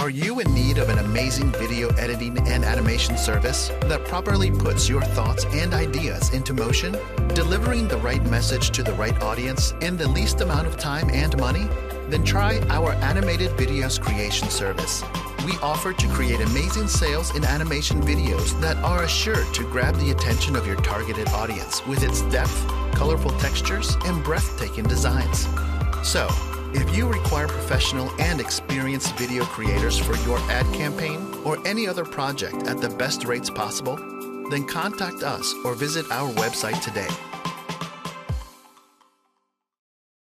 Are you in need of an amazing video editing and animation service that properly puts your thoughts and ideas into motion, delivering the right message to the right audience in the least amount of time and money? Then try our animated videos creation service. We offer to create amazing sales in animation videos that are assured to grab the attention of your targeted audience with its depth, colorful textures, and breathtaking designs. So, if you require professional and experienced video creators for your ad campaign or any other project at the best rates possible, then contact us or visit our website today